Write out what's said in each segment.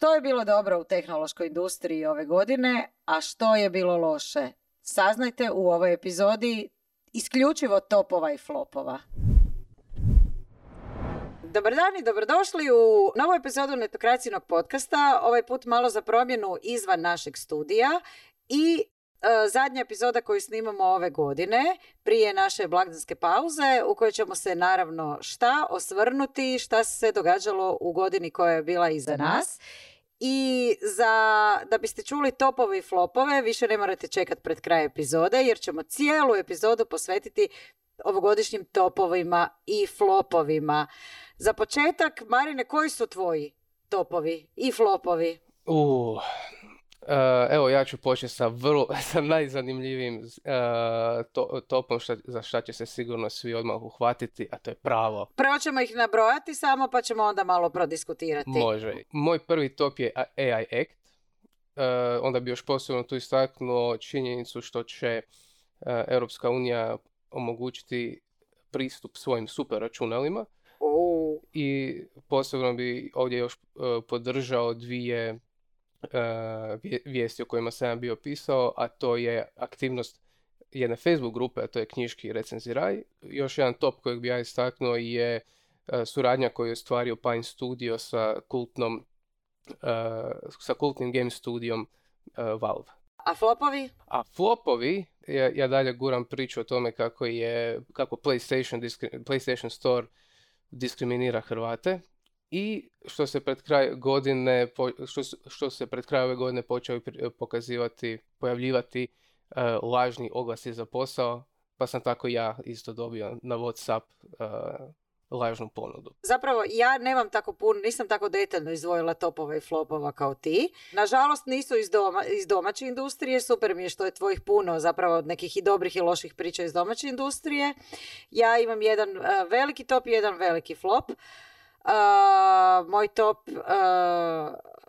Što je bilo dobro u tehnološkoj industriji ove godine, a što je bilo loše? Saznajte u ovoj epizodi isključivo topova i flopova. Dobar dan i dobrodošli u novu epizodu Netokracijnog podcasta. Ovaj put malo za promjenu izvan našeg studija i e, zadnja epizoda koju snimamo ove godine prije naše blagdanske pauze u kojoj ćemo se naravno šta osvrnuti, šta se događalo u godini koja je bila iza nas. I za, da biste čuli topove i flopove, više ne morate čekati pred kraj epizode, jer ćemo cijelu epizodu posvetiti ovogodišnjim topovima i flopovima. Za početak, Marine, koji su tvoji topovi i flopovi? U, e, evo ja ću početi sa vrlo, sa najzanimljivijim uh, to, topom šta, za šta će se sigurno svi odmah uhvatiti, a to je pravo. Prvo ćemo ih nabrojati samo pa ćemo onda malo prodiskutirati. Može. Moj prvi top je AI Act. Uh, onda bi još posebno tu istaknuo činjenicu što će Europska unija omogućiti pristup svojim super računalima. I posebno bi ovdje još uh, podržao dvije vijesti o kojima sam ja bio pisao, a to je aktivnost jedne Facebook grupe, a to je knjiški recenziraj. Još jedan top kojeg bi ja istaknuo je uh, suradnja koju je ostvario Pine Studio sa kultnom sa kultnim game studijom Valve. A flopovi? A flopovi, ja, ja dalje guram priču o tome kako je, kako PlayStation, PlayStation Store diskriminira Hrvate i što se pred kraj godine, što, što se pred kraj ove godine počeo pokazivati, pojavljivati uh, lažni oglasi za posao, pa sam tako ja isto dobio na Whatsapp uh, lažnu ponudu. Zapravo ja nemam tako puno, nisam tako detaljno izdvojila topova i flopova kao ti. Nažalost nisu iz, doma, iz domaće industrije, super mi je što je tvojih puno zapravo od nekih i dobrih i loših priča iz domaće industrije. Ja imam jedan uh, veliki top i jedan veliki flop. Uh, moj top, uh,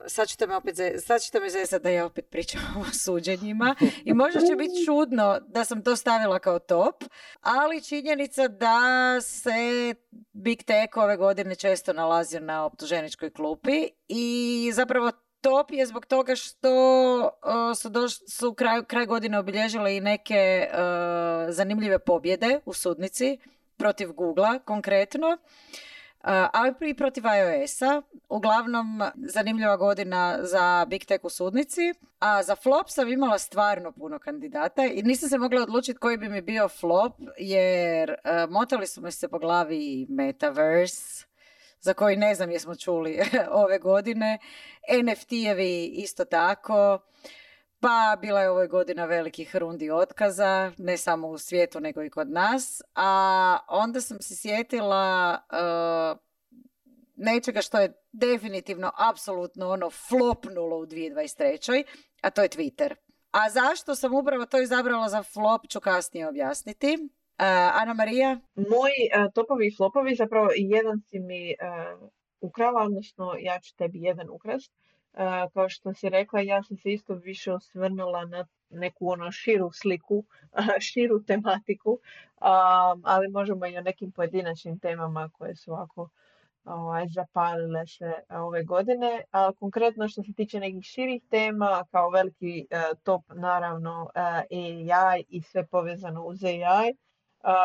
sad ćete me opet, sad ćete me zezati da ja opet pričam o suđenjima. I možda će biti čudno da sam to stavila kao top, ali činjenica da se Big Tech ove godine često nalazio na optuženičkoj klupi i zapravo top je zbog toga što uh, su, doš, su kraj, kraj godine obilježile i neke zanimljive pobjede u sudnici protiv Google konkretno ali i protiv iOS-a. Uglavnom, zanimljiva godina za Big Tech u sudnici. A za flop sam imala stvarno puno kandidata i nisam se mogla odlučiti koji bi mi bio flop, jer uh, motali su me se po glavi Metaverse, za koji ne znam jesmo čuli ove godine. NFT-evi isto tako. Pa bila je ove godina velikih rundi otkaza, ne samo u svijetu nego i kod nas. A onda sam se sjetila uh, nečega što je definitivno, apsolutno ono flopnulo u 2023. A to je Twitter. A zašto sam upravo to izabrala za flop ću kasnije objasniti. Uh, Ana Marija? Moji uh, topovi flopovi, zapravo jedan si mi ukrala, odnosno ja ću tebi jedan ukrast kao što si rekla, ja sam se isto više osvrnula na neku ono širu sliku, širu tematiku, ali možemo i o nekim pojedinačnim temama koje su ovako ovaj, zapalile se ove godine. Konkretno što se tiče nekih širih tema, kao veliki e, top naravno AI i sve povezano uz AI,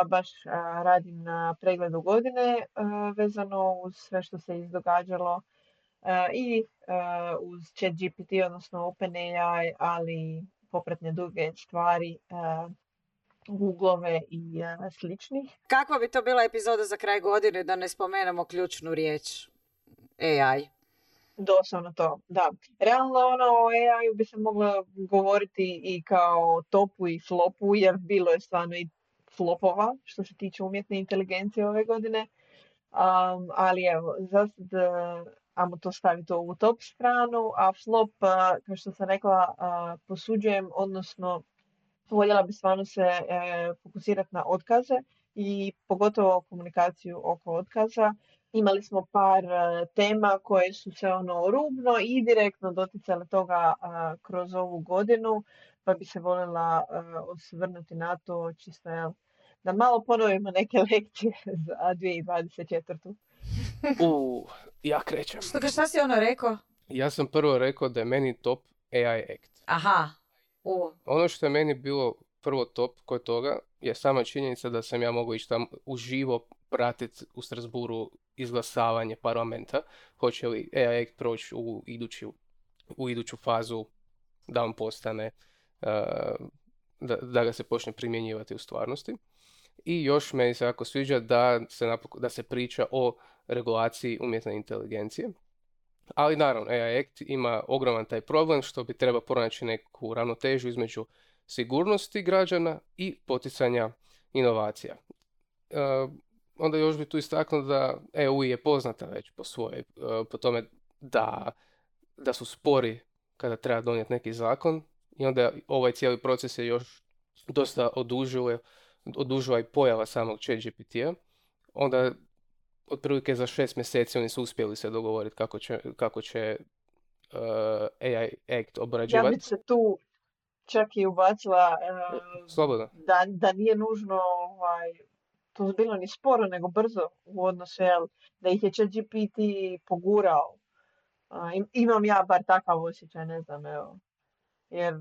baš radim na pregledu godine vezano uz sve što se izdogađalo i uz chat GPT, odnosno OpenAI, ali popretne druge stvari, Googlove i sličnih. Kakva bi to bila epizoda za kraj godine da ne spomenemo ključnu riječ AI? Doslovno to, da. Realno ono o AI bi se moglo govoriti i kao topu i flopu, jer bilo je stvarno i flopova što se tiče umjetne inteligencije ove godine. Um, ali evo, za sad ajmo to staviti u top stranu, a flop, kao što sam rekla, posuđujem, odnosno voljela bi stvarno se e, fokusirati na otkaze i pogotovo komunikaciju oko otkaza. Imali smo par e, tema koje su se ono rubno i direktno doticale toga kroz ovu godinu, pa bi se voljela e, osvrnuti na to čisto da malo ponovimo neke lekcije za 2024. U, ja krećem. Što, šta si ono rekao? Ja sam prvo rekao da je meni top AI Act. Aha. U. Ono što je meni bilo prvo top kod toga je sama činjenica da sam ja mogao ići tamo uživo pratiti u Strasburu izglasavanje parlamenta. Hoće li AI Act proći u, iduću, u iduću fazu da on postane, uh, da, da ga se počne primjenjivati u stvarnosti. I još meni se jako sviđa da se, napok- da se priča o regulaciji umjetne inteligencije. Ali naravno, AI Act ima ogroman taj problem što bi treba pronaći neku ravnotežu između sigurnosti građana i poticanja inovacija. E, onda još bi tu istaknuo da EU je poznata već po svoje, e, po tome da, da su spori kada treba donijeti neki zakon i onda ovaj cijeli proces je još dosta odužila i pojava samog ChatGPT-a. Onda otprilike za šest mjeseci oni su uspjeli se dogovoriti kako će, kako će uh, AI Act Ja obrađivati. bi se tu čak i ubacila Slobodno. da, da nije nužno ovaj, to bilo ni sporo, nego brzo u odnosu, jel, da ih je ChatGPT pogurao. Im- imam ja bar takav osjećaj, ne znam, evo. Jer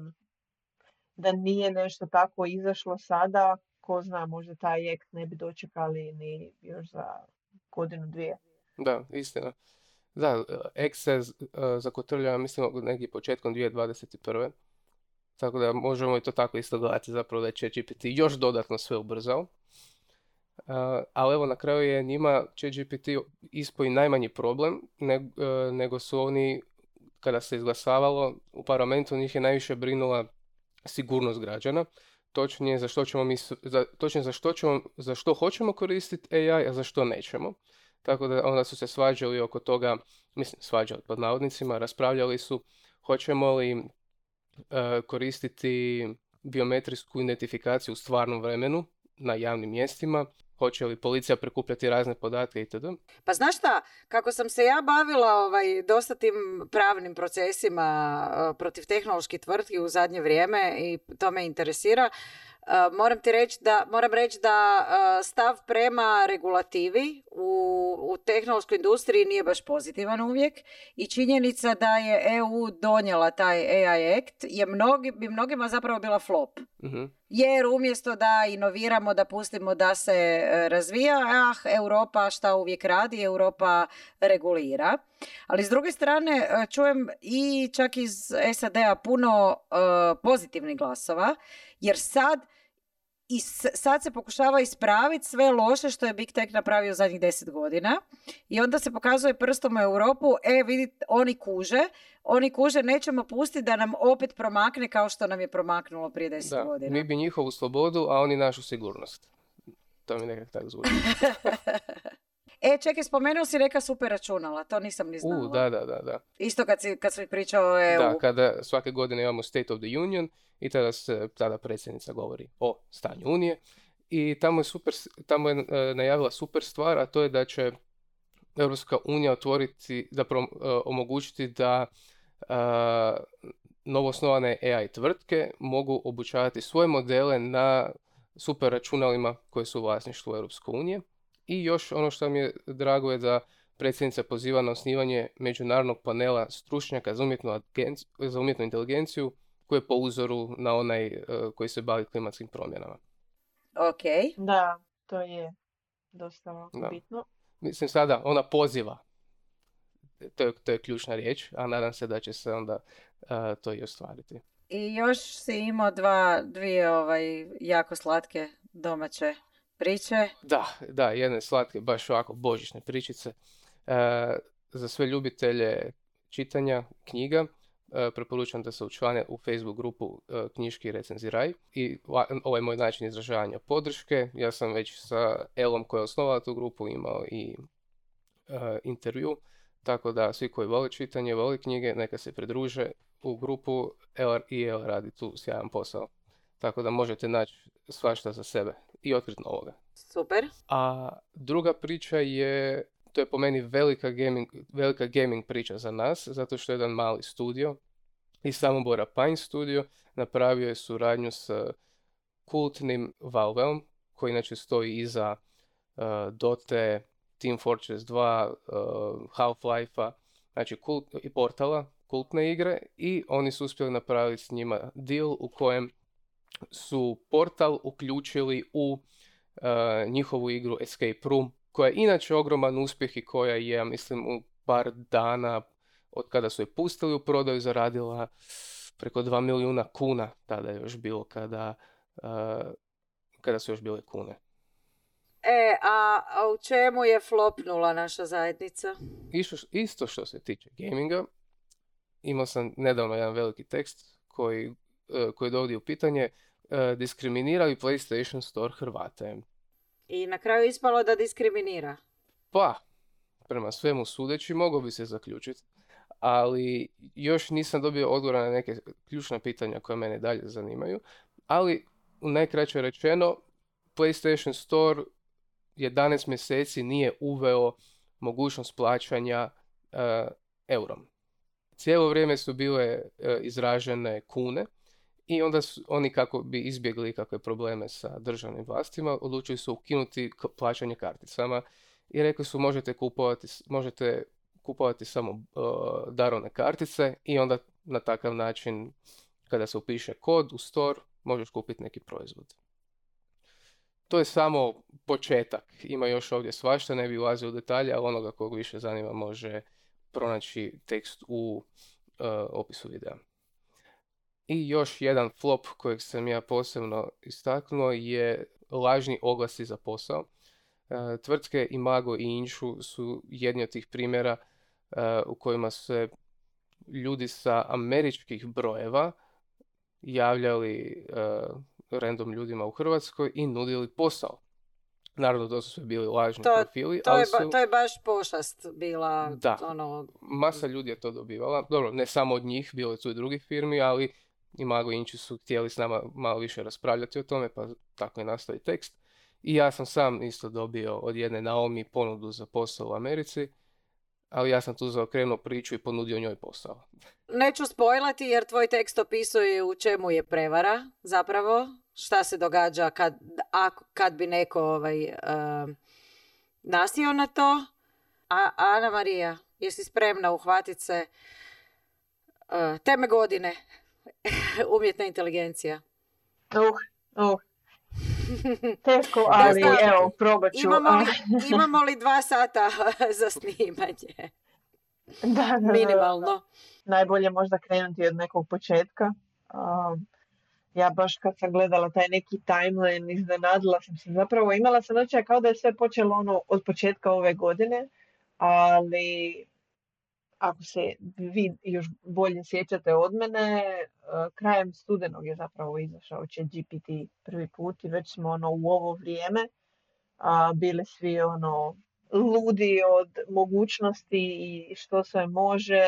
da nije nešto tako izašlo sada, ko zna, možda taj ekt ne bi dočekali ni još za godinu, dvije. Da, istina. Da, X se z- e, zakotrlja, mislim, negdje početkom 2021. Tako da možemo i to tako isto gledati zapravo da je ChatGPT još dodatno sve ubrzao. E, ali evo na kraju je njima ChatGPT ispao i najmanji problem, neg- e, nego su oni, kada se izglasavalo u parlamentu, njih je najviše brinula sigurnost građana. Točnije za što ćemo mi, za, točnije za što ćemo, za što hoćemo koristiti AI, a za što nećemo. Tako da onda su se svađali oko toga, mislim svađali pod navodnicima, raspravljali su hoćemo li e, koristiti biometrijsku identifikaciju u stvarnom vremenu na javnim mjestima, hoće li policija prikupljati razne podatke itd. Pa znaš šta, kako sam se ja bavila ovaj, dosta tim pravnim procesima eh, protiv tehnoloških tvrtki u zadnje vrijeme i to me interesira, eh, moram ti reći da, moram reći da eh, stav prema regulativi u, u tehnološkoj industriji nije baš pozitivan uvijek i činjenica da je EU donijela taj AI Act je mnogi, bi mnogima zapravo bila flop. Mhm. Jer umjesto da inoviramo, da pustimo da se e, razvija, ah, Europa šta uvijek radi, Europa regulira. Ali s druge strane e, čujem i čak iz SAD-a puno e, pozitivnih glasova, jer sad i sad se pokušava ispraviti sve loše što je Big Tech napravio zadnjih deset godina i onda se pokazuje prstom u Europu, e vidite, oni kuže, oni kuže, nećemo pustiti da nam opet promakne kao što nam je promaknulo prije deset Da, godina. mi bi njihovu slobodu, a oni našu sigurnost. To mi nekak tako zvuči. E, čekaj, spomenuo si reka super računala, to nisam ni znala. U, da, da, da, da. Isto kad si, kad si pričao o EU. Da, kada svake godine imamo State of the Union i tada se, tada predsjednica govori o stanju Unije i tamo je super, tamo je e, najavila super stvar, a to je da će Europska unija otvoriti, zapravo e, omogućiti da e, novoosnovane AI tvrtke mogu obučavati svoje modele na super računalima koje su u vlasništvu Europske unije. I još ono što mi je drago je da predsjednica poziva na osnivanje međunarodnog panela stručnjaka za umjetnu, agenc- za umjetnu inteligenciju koji je po uzoru na onaj e, koji se bavi klimatskim promjenama. Ok. Da, to je dosta Da. bitno. Mislim sada, ona poziva. To je, to je ključna riječ, a nadam se da će se onda e, to i ostvariti. I još si imao dva, dvije ovaj, jako slatke domaće priče. Da, da, jedne slatke, baš ovako božićne pričice. E, za sve ljubitelje čitanja knjiga, e, preporučam da se učlane u Facebook grupu e, Knjiški recenziraj. I je moj način izražavanja podrške. Ja sam već sa Elom koja je osnovala tu grupu imao i e, intervju. Tako da svi koji vole čitanje, vole knjige, neka se pridruže u grupu El i radi tu sjajan posao. Tako da možete naći svašta za sebe i otkriti novoga. Super. A druga priča je, to je po meni velika gaming, velika gaming priča za nas, zato što je jedan mali studio iz Samobora Pine Studio napravio je suradnju s kultnim Valveom, koji inače stoji iza uh, Dote, Team Fortress 2, uh, Half-Life-a znači kult, i portala, kultne igre i oni su uspjeli napraviti s njima deal u kojem su portal uključili u uh, njihovu igru Escape Room, koja je inače ogroman uspjeh i koja je, ja mislim, u par dana od kada su je pustili u prodaju zaradila preko 2 milijuna kuna, tada je još bilo kada, uh, kada su još bile kune. E, a, a u čemu je flopnula naša zajednica? Isto, isto što se tiče gaminga, imao sam nedavno jedan veliki tekst koji, uh, koji dovodi u pitanje uh, diskriminiraju PlayStation Store Hrvate. I na kraju ispalo da diskriminira. Pa, prema svemu sudeći, mogao bi se zaključiti. Ali još nisam dobio odgovor na neke ključna pitanja koja mene dalje zanimaju. Ali, u najkraće rečeno, PlayStation Store 11 mjeseci nije uveo mogućnost plaćanja uh, eurom. Cijelo vrijeme su bile uh, izražene kune i onda su oni kako bi izbjegli kakve probleme sa državnim vlastima, odlučili su ukinuti plaćanje karticama i rekli su možete kupovati, možete kupovati samo uh, darovne kartice i onda na takav način kada se upiše kod u store možeš kupiti neki proizvod. To je samo početak. Ima još ovdje svašta, ne bi ulazio u detalje, ali onoga kog više zanima može pronaći tekst u uh, opisu videa. I još jedan flop kojeg sam ja posebno istaknuo je lažni oglasi za posao. E, tvrtke Imago i Inšu su jedni od tih primjera e, u kojima se ljudi sa američkih brojeva javljali e, random ljudima u Hrvatskoj i nudili posao. Naravno, to su sve bili lažni To- profili, To, ali je, su... to je baš pošast bila. Da. Ono, Masa ljudi je to dobivala. Dobro, ne samo od njih, bilo je tu i drugih firmi, ali i Mago Inči su htjeli s nama malo više raspravljati o tome, pa tako je nastao i tekst. I ja sam sam isto dobio od jedne Naomi ponudu za posao u Americi, ali ja sam tu zaokrenuo priču i ponudio njoj posao. Neću spojlati jer tvoj tekst opisuje u čemu je prevara zapravo, šta se događa kad, ako, kad bi neko ovaj, um, nasio na to. A Ana Marija, jesi spremna uhvatiti se uh, teme godine umjetna inteligencija? Uh, uh. Teško, ali znam. evo, probat ću. Imamo li, imamo li dva sata za snimanje? Da, da, da, da. Minimalno. najbolje možda krenuti od nekog početka. Um, ja baš kad sam gledala taj neki timeline, iznenadila sam se. Zapravo imala sam osjećaj kao da je sve počelo ono od početka ove godine, ali ako se vi još bolje sjećate od mene, uh, krajem studenog je zapravo izašao će GPT prvi put i već smo ono u ovo vrijeme a, bili svi ono ludi od mogućnosti i što sve može.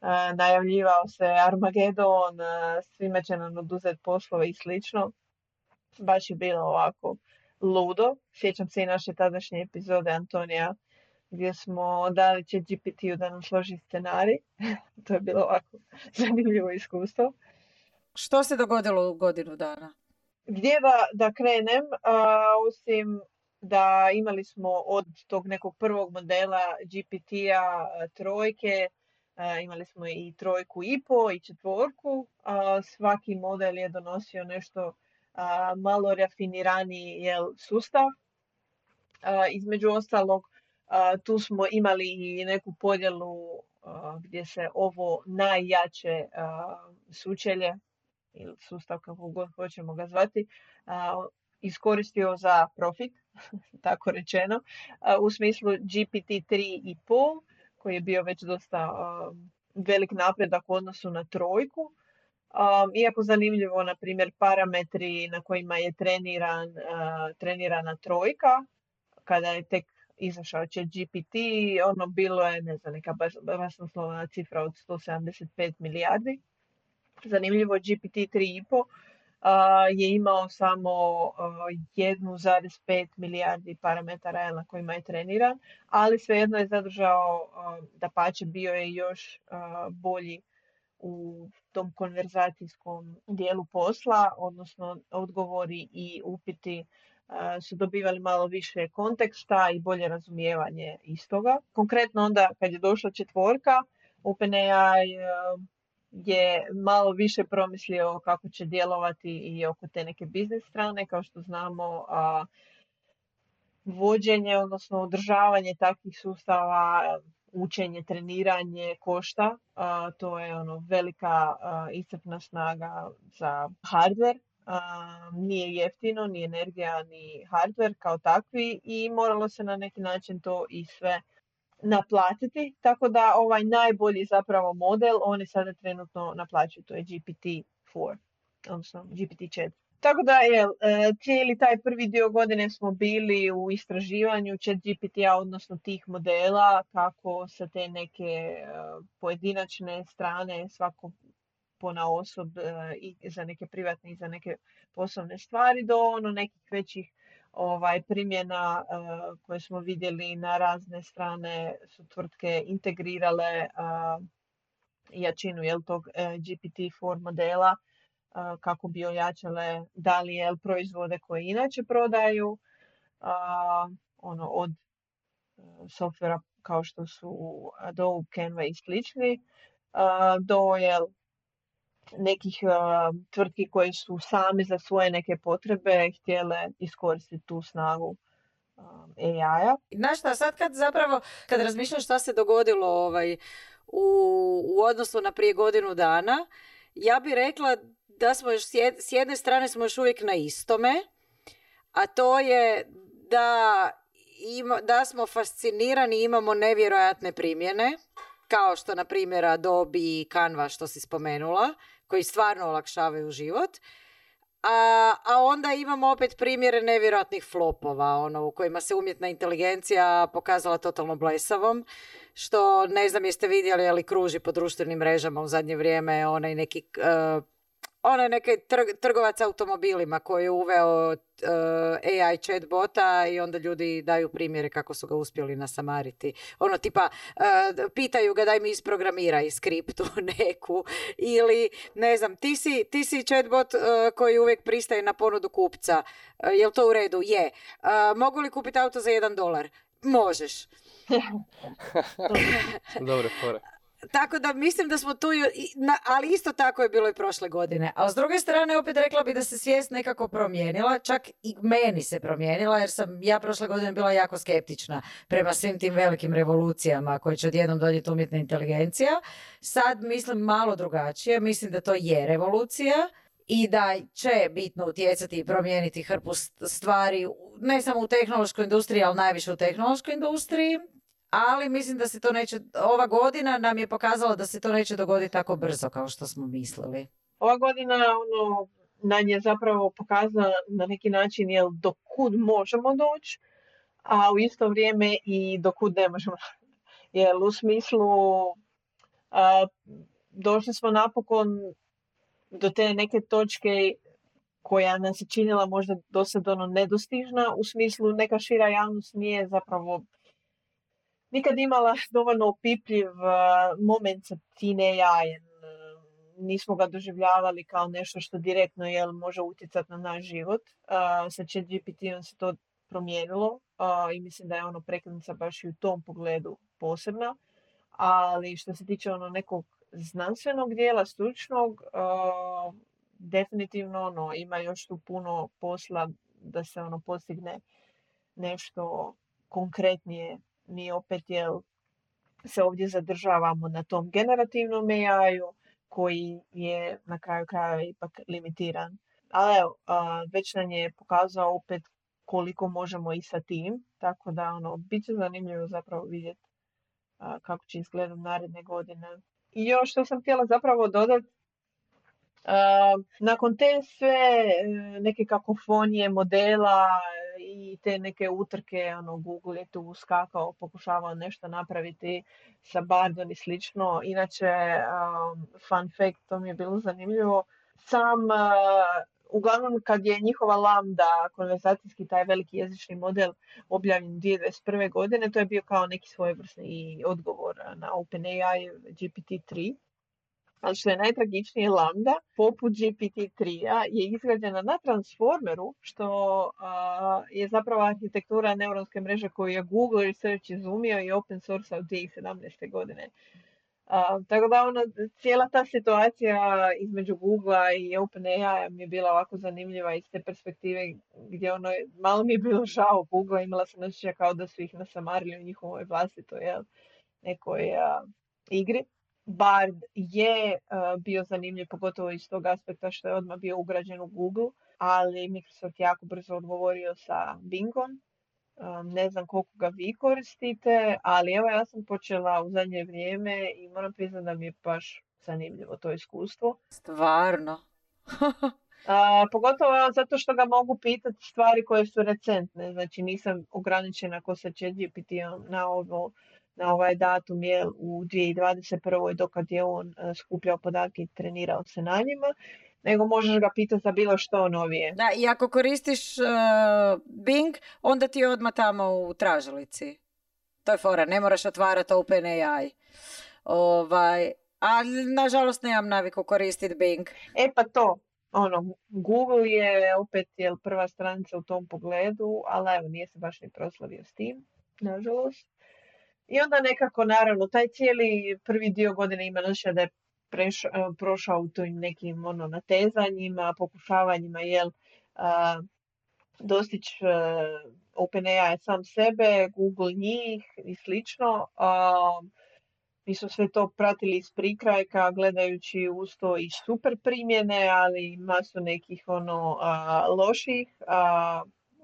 A, najavljivao se Armagedon, a, svime će nam oduzeti poslove i slično. Baš je bilo ovako ludo. Sjećam se i naše tadašnje epizode Antonija gdje smo dali će GPT-u da nam složi scenarij. to je bilo ovako zanimljivo iskustvo. Što se dogodilo u godinu dana? Gdje da, da krenem, a, osim da imali smo od tog nekog prvog modela GPT-a trojke, imali smo i trojku i po i četvorku. a, svaki model je donosio nešto malo rafiniraniji sustav. Između ostalog, tu smo imali i neku podjelu gdje se ovo najjače sučelje ili sustav kako god hoćemo ga zvati, iskoristio za profit, tako rečeno, u smislu GPT 3.5 koji je bio već dosta velik napredak u odnosu na trojku. Iako zanimljivo, na primjer, parametri na kojima je treniran, trenirana trojka, kada je tek izašao će GPT, ono bilo je, ne znam, neka baš, basnoslovna cifra od 175 milijardi. Zanimljivo GPT 3.5 a, je imao samo a, 1,5 milijardi parametara na kojima je treniran, ali svejedno je zadržao, da pače bio je još bolji u tom konverzacijskom dijelu posla, odnosno odgovori i upiti su dobivali malo više konteksta i bolje razumijevanje istoga. Konkretno onda kad je došla četvorka, OpenAI je malo više promislio kako će djelovati i oko te neke biznis strane. Kao što znamo, vođenje, odnosno održavanje takvih sustava, učenje, treniranje košta. to je ono velika iscrpna snaga za hardware. Nije jeftino, ni energija, ni hardware kao takvi i moralo se na neki način to i sve naplatiti, tako da ovaj najbolji zapravo model oni sada trenutno naplaćuju, to je GPT-4, odnosno GPT-4. Tako da je e, cijeli taj prvi dio godine smo bili u istraživanju chat GPT-a, odnosno tih modela, kako sa te neke e, pojedinačne strane svako pona osob e, i za neke privatne i za neke poslovne stvari do ono nekih većih ovaj, primjena uh, koje smo vidjeli na razne strane su tvrtke integrirale uh, jačinu jel, tog uh, GPT-4 modela kako bi ojačale da li jel, proizvode koje inače prodaju ono, od softvera kao što su Adobe, Canva i slični do jel, nekih tvrtki koje su sami za svoje neke potrebe htjele iskoristiti tu snagu AI-a. Znaš šta, sad kad zapravo, kad razmišljaš šta se dogodilo ovaj, u, u odnosu na prije godinu dana, ja bih rekla da smo još s jedne strane smo još uvijek na istome, a to je da, ima, da smo fascinirani, imamo nevjerojatne primjene, kao što na primjer Adobe i Canva što si spomenula, koji stvarno olakšavaju život. A, a onda imamo opet primjere nevjerojatnih flopova, ono, u kojima se umjetna inteligencija pokazala totalno blesavom, što ne znam jeste vidjeli, ali kruži po društvenim mrežama u zadnje vrijeme onaj neki uh, onaj neki trgovac automobilima koji je uveo uh, AI chatbota i onda ljudi daju primjere kako su ga uspjeli nasamariti. Ono tipa uh, pitaju ga daj mi isprogramiraj skriptu neku ili ne znam ti si, ti si chatbot uh, koji uvijek pristaje na ponudu kupca. Uh, jel to u redu? Je. Mogu li kupiti auto za jedan dolar? Možeš. Dobre fore. Tako da mislim da smo tu, ali isto tako je bilo i prošle godine. A s druge strane opet rekla bi da se svijest nekako promijenila, čak i meni se promijenila jer sam ja prošle godine bila jako skeptična prema svim tim velikim revolucijama koje će odjednom donijeti umjetna inteligencija. Sad mislim malo drugačije, mislim da to je revolucija i da će bitno utjecati i promijeniti hrpu stvari ne samo u tehnološkoj industriji, ali najviše u tehnološkoj industriji ali mislim da se to neće, ova godina nam je pokazala da se to neće dogoditi tako brzo kao što smo mislili. Ova godina ono, nam je zapravo pokazala na neki način jel, do kud možemo doći, a u isto vrijeme i do kud ne možemo. Jel, u smislu a, došli smo napokon do te neke točke koja nas je činila možda dosad ono nedostižna, u smislu neka šira javnost nije zapravo nikad imala dovoljno opipljiv moment sa teen AI. Nismo ga doživljavali kao nešto što direktno jel, može utjecati na naš život. Sa chat GPT-om se to promijenilo i mislim da je ono prekretnica baš i u tom pogledu posebna. Ali što se tiče ono nekog znanstvenog dijela, stručnog, definitivno ono, ima još tu puno posla da se ono postigne nešto konkretnije mi opet jel, se ovdje zadržavamo na tom generativnom ai koji je na kraju krajeva ipak limitiran. Ali evo, već nam je pokazao opet koliko možemo i sa tim, tako da ono, bit će zanimljivo zapravo vidjeti kako će izgledati naredne godine. I još što sam htjela zapravo dodati, nakon te sve e, neke kakofonije modela i te neke utrke, ono, Google je tu uskakao, pokušavao nešto napraviti sa Bardon i slično. Inače, fun fact, to mi je bilo zanimljivo, sam, uglavnom kad je njihova lambda, konverzacijski taj veliki jezični model objavljen 2021. godine, to je bio kao neki svojevrsni odgovor na OpenAI GPT-3 ali što je najtragičnije Lambda, poput GPT-3 je izgrađena na Transformeru, što je zapravo arhitektura neuronske mreže koju je Google Research izumio i open source od 2017. godine. tako da ono, cijela ta situacija između Google i OpenAI mi je bila ovako zanimljiva iz te perspektive gdje ono, malo mi je bilo žao Google, imala sam osjećaj kao da su ih nasamarili u njihovoj vlastitoj jel, nekoj igri. Bard je uh, bio zanimljiv, pogotovo iz tog aspekta što je odmah bio ugrađen u Google, ali Microsoft jako brzo odgovorio sa Bingom. Um, ne znam koliko ga vi koristite, ali evo ja sam počela u zadnje vrijeme i moram priznati da mi je baš zanimljivo to iskustvo. Stvarno? A, pogotovo zato što ga mogu pitati stvari koje su recentne. Znači nisam ograničena ko sa ChatGPT na ovo na ovaj datum je u 2021. dokad je on e, skupljao podatke i trenirao se na njima, nego možeš ga pitati za bilo što novije. Da, i ako koristiš uh, Bing, onda ti je odmah tamo u tražilici. To je fora, ne moraš otvarati OpenAI. Ovaj, ali nažalost nemam naviku koristiti Bing. E pa to, ono, Google je opet je prva stranica u tom pogledu, ali evo nije se baš ni proslavio s tim, nažalost. I onda nekako, naravno, taj cijeli prvi dio godine ima naša da je preš, e, prošao u tim nekim ono, natezanjima, pokušavanjima, jel, uh, dostići uh, OpenAI sam sebe, Google njih i slično. Uh, mi su sve to pratili iz prikrajka, gledajući usto i super primjene, ali masu nekih ono loših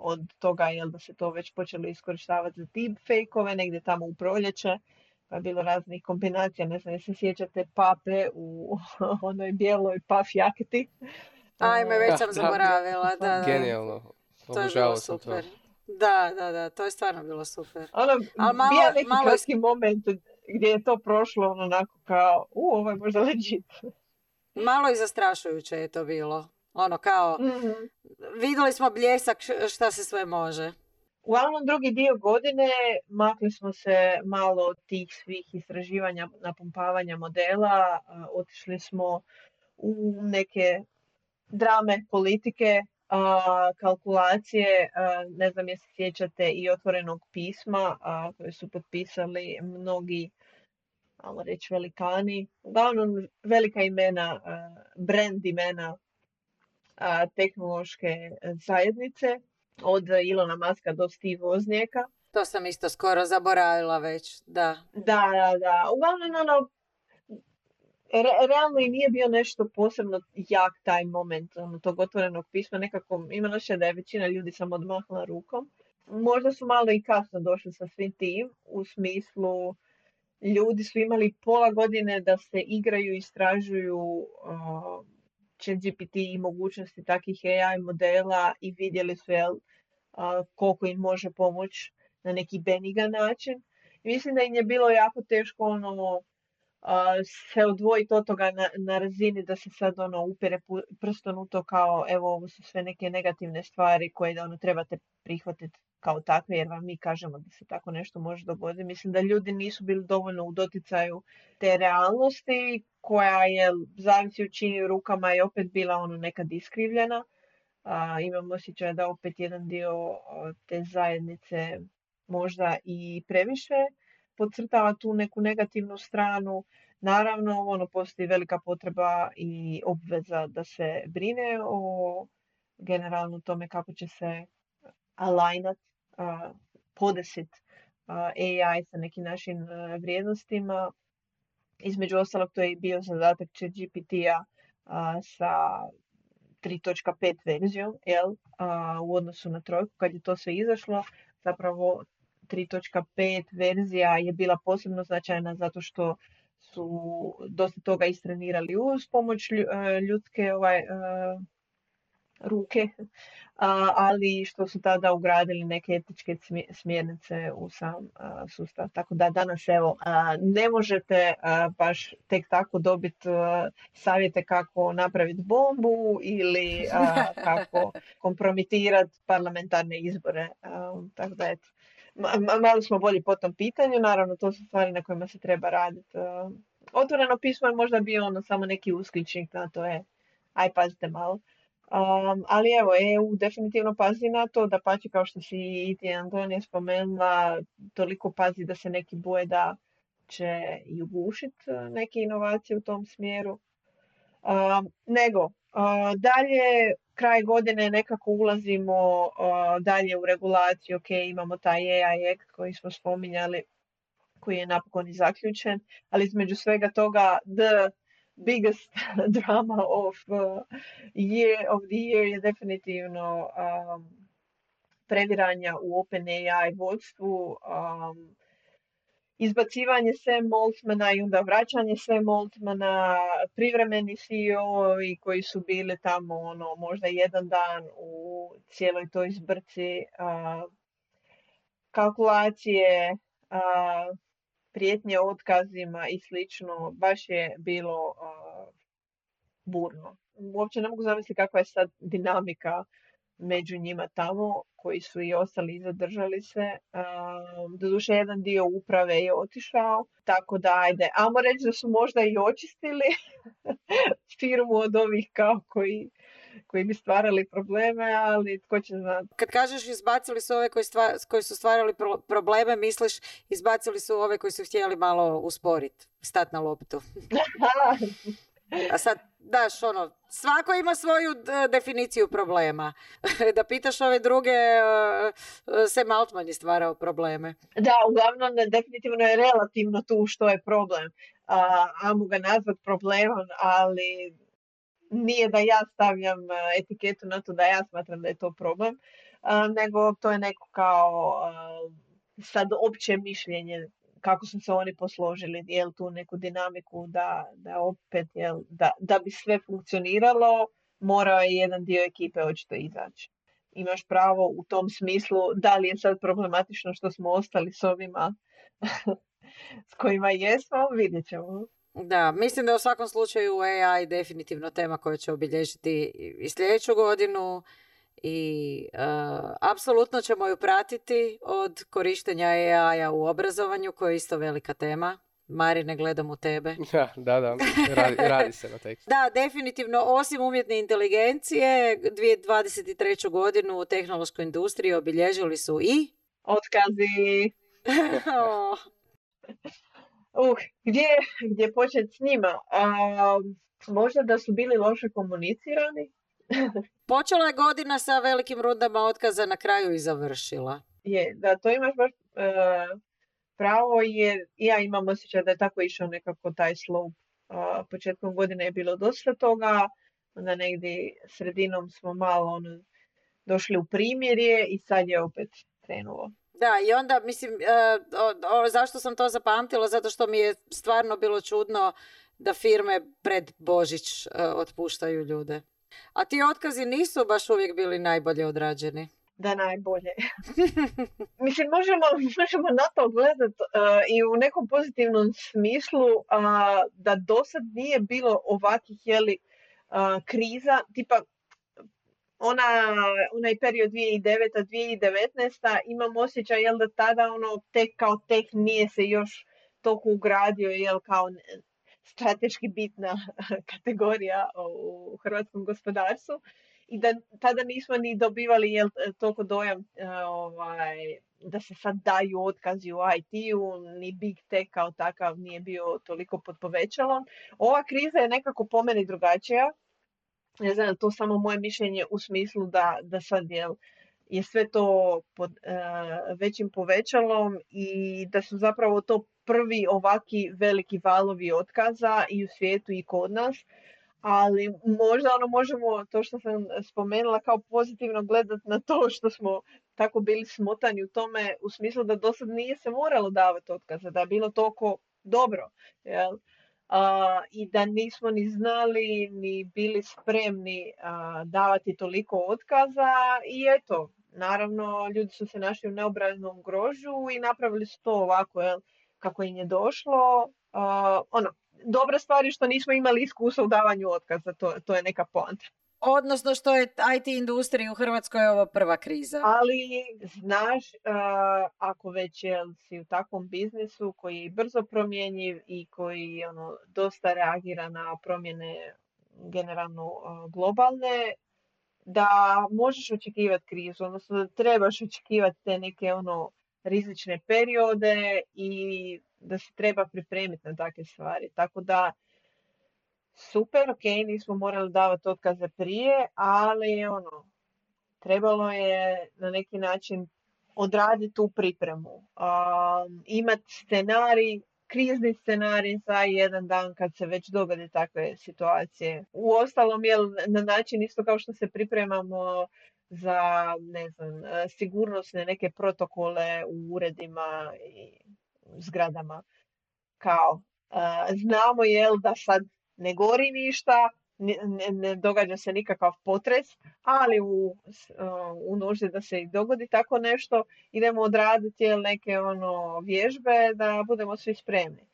od toga jel da se to već počelo iskorištavati za deepfake-ove negdje tamo u proljeće pa je bilo raznih kombinacija, ne znam, se sjećate pape u onoj bijeloj paf jaketi. Ajme, već sam zaboravila, da, da. Genijalno. To je bilo super. Da, da, da, to je stvarno bilo super. Ono, Ali malo, bio neki malo... moment gdje je to prošlo onako kao, u, ovo je možda legit. Malo i zastrašujuće je to bilo. Ono kao, mm vidjeli smo bljesak šta se sve može. Uglavnom drugi dio godine makli smo se malo od tih svih istraživanja, napumpavanja modela, otišli smo u neke drame politike, kalkulacije, ne znam jesi sjećate i otvorenog pisma koje su potpisali mnogi malo reći velikani, uglavnom velika imena, brand imena tehnološke zajednice, od Ilona Maska do Steve Woznijeka. To sam isto skoro zaboravila već, da. Da, da, da. Uglavnom, ono, realno i nije bio nešto posebno jak taj moment ono, tog otvorenog pisma. Nekako ima naše da je većina ljudi samo odmahla rukom. Možda su malo i kasno došli sa svim tim, u smislu ljudi su imali pola godine da se igraju, istražuju uh, GPT i mogućnosti takvih AI modela i vidjeli su jel, koliko im može pomoći na neki benigan način. I mislim da im je bilo jako teško ono, se odvojiti od toga na, na razini da se sad ono upere prstom u to kao evo ovo su sve neke negativne stvari koje ono trebate prihvatiti kao takve jer vam mi kažemo da se tako nešto može dogoditi. Mislim da ljudi nisu bili dovoljno u doticaju te realnosti koja je zavisi u čini rukama i opet bila ono nekad iskrivljena. A, imam osjećaj da opet jedan dio te zajednice možda i previše podcrtava tu neku negativnu stranu. Naravno, ono, postoji velika potreba i obveza da se brine o generalno tome kako će se alignat, podesit AI sa nekim našim vrijednostima. Između ostalog, to je bio zadatak GPT-a sa 3.5 verzijom jel, u odnosu na trojku kad je to sve izašlo. Zapravo 3.5 verzija je bila posebno značajna zato što su dosta toga istrenirali uz pomoć e, ljudske ovaj, e, ruke, ali što su tada ugradili neke etičke smjernice u sam sustav. Tako da danas evo ne možete baš tek tako dobiti savjete kako napraviti bombu ili kako kompromitirati parlamentarne izbore. Tako da eto, malo smo bolji po tom pitanju, naravno to su stvari na kojima se treba raditi otvoreno pismo je možda bio ono samo neki uskličnik na to je, aj pazite malo. Um, ali evo, EU definitivno pazi na to, da pači kao što si i ti Antonija spomenula, toliko pazi da se neki boje da će i ugušiti e, neke inovacije u tom smjeru. Um, nego, uh, dalje, kraj godine nekako ulazimo uh, dalje u regulaciju, ok, imamo taj AI Act koji smo spominjali, koji je napokon i zaključen, ali između svega toga, the biggest drama of uh, year of the year je definitivno um, previranja u OpenAI vodstvu, um, izbacivanje Sam Moltmana i onda vraćanje Sam Moltmana, privremeni CEO i koji su bili tamo ono, možda jedan dan u cijeloj toj zbrci, uh, kalkulacije, uh, prijetnje otkazima i slično, baš je bilo burno. Uopće ne mogu zamisliti kakva je sad dinamika među njima tamo, koji su i ostali i zadržali se. Doduše, jedan dio uprave je otišao, tako da ajde, amo reći da su možda i očistili firmu od ovih kao koji koji bi stvarali probleme, ali tko će znati. Kad kažeš izbacili su ove koji, koji su stvarali probleme, misliš izbacili su ove koji su htjeli malo usporiti, stat na loptu. A sad, daš, ono, svako ima svoju definiciju problema. da pitaš ove druge, uh, se Maltman je stvarao probleme. Da, uglavnom, definitivno je relativno tu što je problem. A, ga nazvat problemom, ali nije da ja stavljam e, etiketu na to da ja smatram da je to problem, e, nego to je neko kao e, sad opće mišljenje kako su se oni posložili, jel tu neku dinamiku da, da opet, jel, da, da bi sve funkcioniralo, morao je jedan dio ekipe očito izaći. Imaš pravo u tom smislu, da li je sad problematično što smo ostali s ovima s kojima jesmo, vidjet ćemo. Da, mislim da u svakom slučaju AI definitivno tema koja će obilježiti i sljedeću godinu i uh, apsolutno ćemo ju pratiti od korištenja AI-a u obrazovanju koja je isto velika tema. Mari, ne gledam u tebe. Da, da, da. Radi, radi se na tekstu. da, definitivno, osim umjetne inteligencije, 2023. godinu u tehnološkoj industriji obilježili su i... Otkazi. Uh, gdje, gdje početi s njima? možda da su bili loše komunicirani? Počela je godina sa velikim rundama otkaza, na kraju i završila. Je, da, to imaš baš e, pravo jer ja imam osjećaj da je tako išao nekako taj slope. početkom godine je bilo dosta toga, onda negdje sredinom smo malo ono, došli u primjerje i sad je opet krenulo. Da, i onda, mislim, uh, zašto sam to zapamtila? Zato što mi je stvarno bilo čudno da firme pred Božić uh, otpuštaju ljude. A ti otkazi nisu baš uvijek bili najbolje odrađeni. Da, najbolje. mislim, možemo, možemo na to gledati uh, i u nekom pozitivnom smislu da do sad nije bilo ovakvih jeli, kriza, tipa ona, onaj period 2009-2019, imam osjećaj jel da tada ono tek kao tek nije se još toliko ugradio jel kao strateški bitna kategorija u hrvatskom gospodarstvu i da tada nismo ni dobivali jel, toliko dojam e, ovaj, da se sad daju otkazi u IT-u, ni big tech kao takav nije bio toliko pod povećalom. Ova kriza je nekako po meni drugačija ne znam, to samo moje mišljenje u smislu da, da sad je, je sve to pod e, većim povećalom i da su zapravo to prvi ovaki veliki valovi otkaza i u svijetu i kod nas. Ali možda ono možemo, to što sam spomenula, kao pozitivno gledati na to što smo tako bili smotani u tome, u smislu da do sad nije se moralo davati otkaza, da je bilo toliko dobro. Jel? I da nismo ni znali ni bili spremni davati toliko otkaza i eto, naravno ljudi su se našli u neobraznom grožu i napravili su to ovako jel, kako im je došlo. ono, dobra stvar je što nismo imali iskustva u davanju otkaza, to, to je neka poanta. Odnosno što je IT industrija u Hrvatskoj ovo prva kriza. Ali znaš, ako već si u takvom biznisu koji je brzo promjenjiv i koji ono, dosta reagira na promjene generalno globalne, da možeš očekivati krizu, odnosno da trebaš očekivati te neke ono rizične periode i da se treba pripremiti na takve stvari. Tako da super, ok, nismo morali davati otkaze prije, ali ono, trebalo je na neki način odraditi tu pripremu. Um, imati scenarij, krizni scenarij za jedan dan kad se već dogode takve situacije. U ostalom je na način isto kao što se pripremamo za ne znam, sigurnosne neke protokole u uredima i zgradama. Kao, znamo jel da sad ne gori ništa, ne, ne, događa se nikakav potres, ali u, u nuždi da se i dogodi tako nešto, idemo odraditi neke ono vježbe da budemo svi spremni.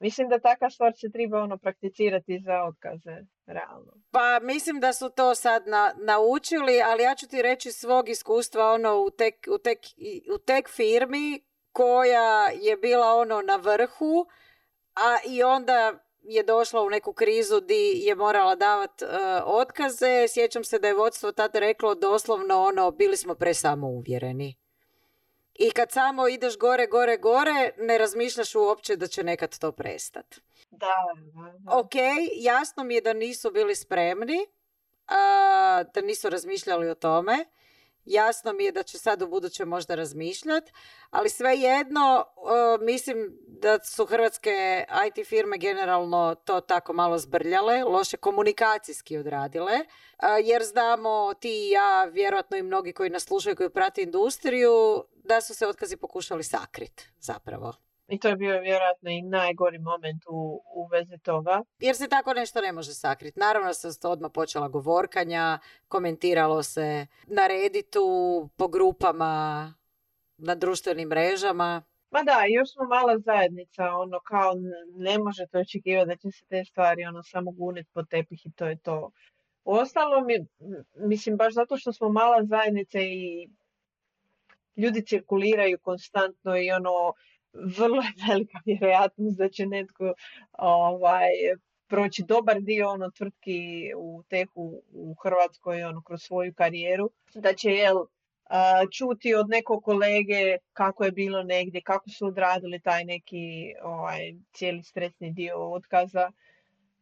Mislim da takva stvar se treba ono prakticirati za otkaze, realno. Pa mislim da su to sad na, naučili, ali ja ću ti reći svog iskustva ono u tek, u tek, u tek firmi koja je bila ono na vrhu, a i onda je došla u neku krizu di je morala davati uh, otkaze. Sjećam se da je vodstvo tada reklo doslovno ono, bili smo presamouvjereni. I kad samo ideš gore, gore, gore, ne razmišljaš uopće da će nekad to prestati. Da, Ok, jasno mi je da nisu bili spremni, da nisu razmišljali o tome. Jasno mi je da će sad u buduće možda razmišljati, ali svejedno mislim da su hrvatske IT firme generalno to tako malo zbrljale, loše komunikacijski odradile, jer znamo ti i ja, vjerojatno i mnogi koji nas slušaju, koji prate industriju, da su se otkazi pokušali sakriti zapravo. I to je bio vjerojatno i najgori moment u, u vezi toga. Jer se tako nešto ne može sakriti. Naravno se odmah počela govorkanja, komentiralo se na Redditu, po grupama, na društvenim mrežama. Ma da, još smo mala zajednica, ono kao ne možete očekivati da će se te stvari ono samo guniti po tepih i to je to. Ostalo mi, mislim baš zato što smo mala zajednica i ljudi cirkuliraju konstantno i ono vrlo je velika vjerojatnost da će netko ovaj, proći dobar dio ono tvrtki u tehu u Hrvatskoj ono kroz svoju karijeru da će jel čuti od nekog kolege kako je bilo negdje, kako su odradili taj neki ovaj, cijeli stresni dio otkaza.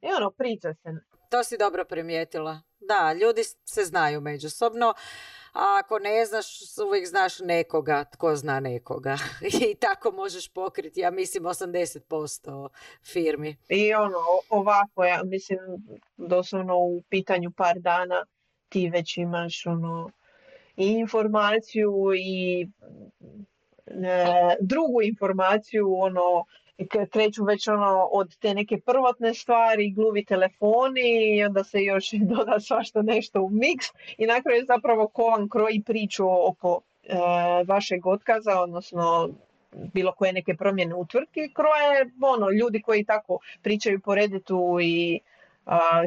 I ono, priča se. To si dobro primijetila. Da, ljudi se znaju međusobno. A ako ne znaš, uvijek znaš nekoga tko zna nekoga. I tako možeš pokriti, ja mislim, 80% firmi. I ono, ovako, ja mislim, doslovno u pitanju par dana ti već imaš ono, i informaciju i e, drugu informaciju, ono, kreću već ono od te neke prvotne stvari, gluvi telefoni i onda se još doda svašta nešto u miks i na kraju zapravo ko vam kroji priču oko e, vašeg otkaza, odnosno bilo koje neke promjene u tvrtki, kroje ono, ljudi koji tako pričaju po reditu i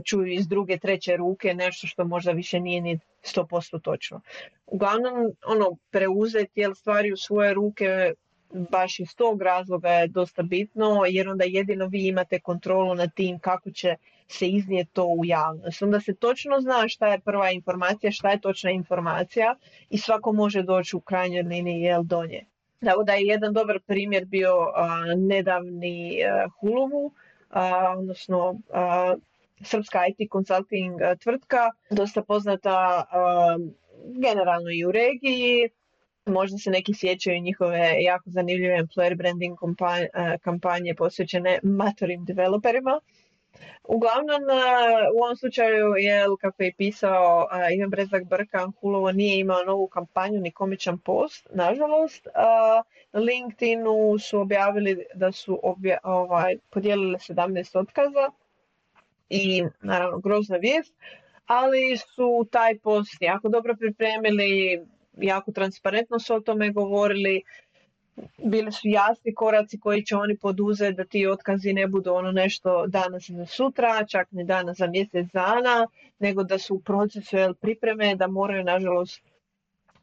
čuju iz druge, treće ruke nešto što možda više nije ni 100% točno. Uglavnom, ono, preuzeti stvari u svoje ruke baš iz tog razloga je dosta bitno jer onda jedino vi imate kontrolu nad tim kako će se iznijeti to u javnost. Onda se točno zna šta je prva informacija, šta je točna informacija i svako može doći u krajnjoj liniji jel do nje. Tako da je jedan dobar primjer bio nedavni uh, Hulovu, odnosno srpska IT consulting tvrtka, dosta poznata generalno i u regiji, Možda se neki sjećaju njihove jako zanimljive employer branding kampanje posvećene matorim developerima. Uglavnom, u ovom slučaju, je, kako je pisao Ivan Brezak Brkan, Hulovo nije imao novu kampanju ni komičan post, nažalost. Na LinkedInu su objavili da su obje, ovaj, podijelili 17 otkaza i naravno grozna vijest, ali su taj post jako dobro pripremili, jako transparentno su o tome govorili. bili su jasni koraci koji će oni poduzeti da ti otkazi ne budu ono nešto danas za sutra, čak ni danas za mjesec dana, nego da su u procesu jel, pripreme, da moraju nažalost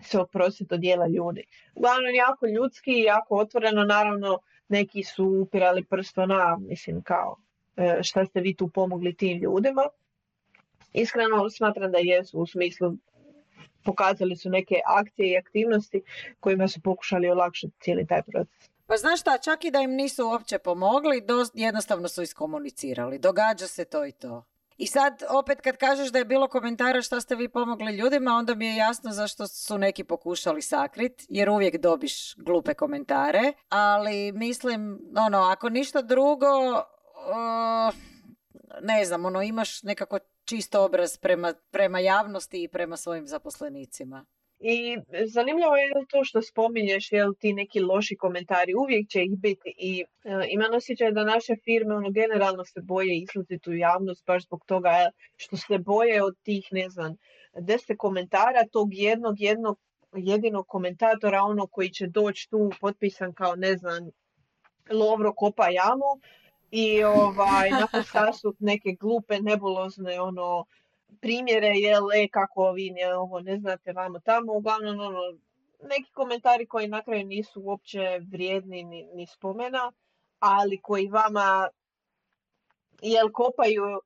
se oprostiti od dijela ljudi. Uglavnom jako ljudski i jako otvoreno, naravno neki su upirali prsto na, mislim kao e, šta ste vi tu pomogli tim ljudima. Iskreno smatram da jesu u smislu pokazali su neke akcije i aktivnosti kojima su pokušali olakšati cijeli taj proces. Pa znaš šta, čak i da im nisu uopće pomogli, jednostavno su iskomunicirali. Događa se to i to. I sad, opet kad kažeš da je bilo komentara šta ste vi pomogli ljudima, onda mi je jasno zašto su neki pokušali sakrit, jer uvijek dobiš glupe komentare. Ali mislim, ono, ako ništa drugo, ne znam, ono, imaš nekako čisto obraz prema, prema javnosti i prema svojim zaposlenicima. I zanimljivo je to što spominješ, jel ti neki loši komentari, uvijek će ih biti i uh, imam osjećaj da naše firme ono, generalno se boje izlaziti u javnost baš zbog toga što se boje od tih, ne znam, deset komentara tog jednog, jednog, jedinog komentatora, ono koji će doći tu potpisan kao, ne znam, Lovro kopa jamu i ovaj, napisasut neke glupe, nebulozne ono, primjere, jel, e, kako vi ne, ovo ne znate vamo tamo, uglavnom ono, neki komentari koji na kraju nisu uopće vrijedni ni, ni spomena, ali koji vama jel kopaju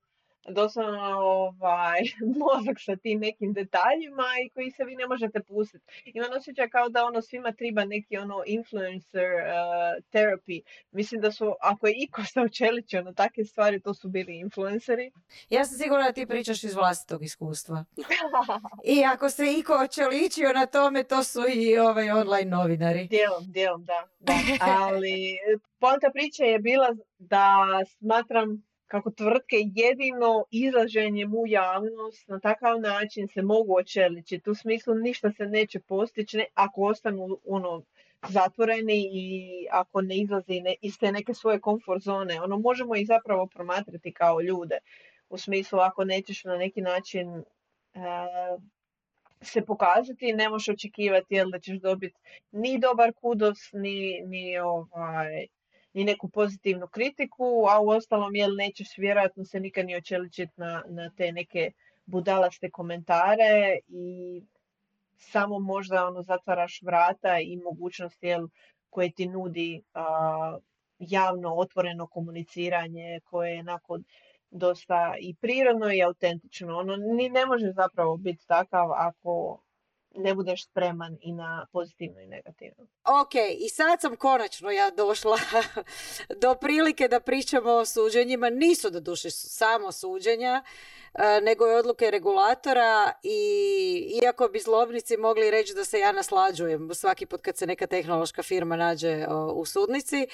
doslovno ovaj, mozak sa tim nekim detaljima i koji se vi ne možete pustiti. Imam osjećaj kao da ono svima treba neki ono influencer uh, therapy. Mislim da su, ako je iko se učeličio na takve stvari, to su bili influenceri. Ja sam sigurna da ti pričaš iz vlastitog iskustva. I ako se iko očeličio na tome, to su i ovaj online novinari. Dijelom, dijelom, da. da. Ali poanta priče je bila da smatram kako tvrtke jedino izlaženjem u javnost na takav način se mogu očeličiti. U smislu ništa se neće postići ne, ako ostanu ono, zatvoreni i ako ne izlazi ne, iz te neke svoje komfort zone. Ono, možemo ih zapravo promatrati kao ljude. U smislu ako nećeš na neki način e, se pokazati, ne možeš očekivati jel, da ćeš dobiti ni dobar kudos, ni, ni ovaj, ni neku pozitivnu kritiku, a u ostalom jel nećeš vjerojatno se nikad ni očeličiti na, na te neke budalaste komentare i samo možda ono zatvaraš vrata i mogućnost jel, koje ti nudi a, javno otvoreno komuniciranje koje je nakon dosta i prirodno i autentično. Ono ni ne može zapravo biti takav ako ne budeš spreman i na pozitivno i negativno. Ok, i sad sam konačno ja došla do prilike da pričamo o suđenjima. Nisu do duše samo suđenja, nego i odluke regulatora i iako bi zlobnici mogli reći da se ja naslađujem svaki put kad se neka tehnološka firma nađe u sudnici,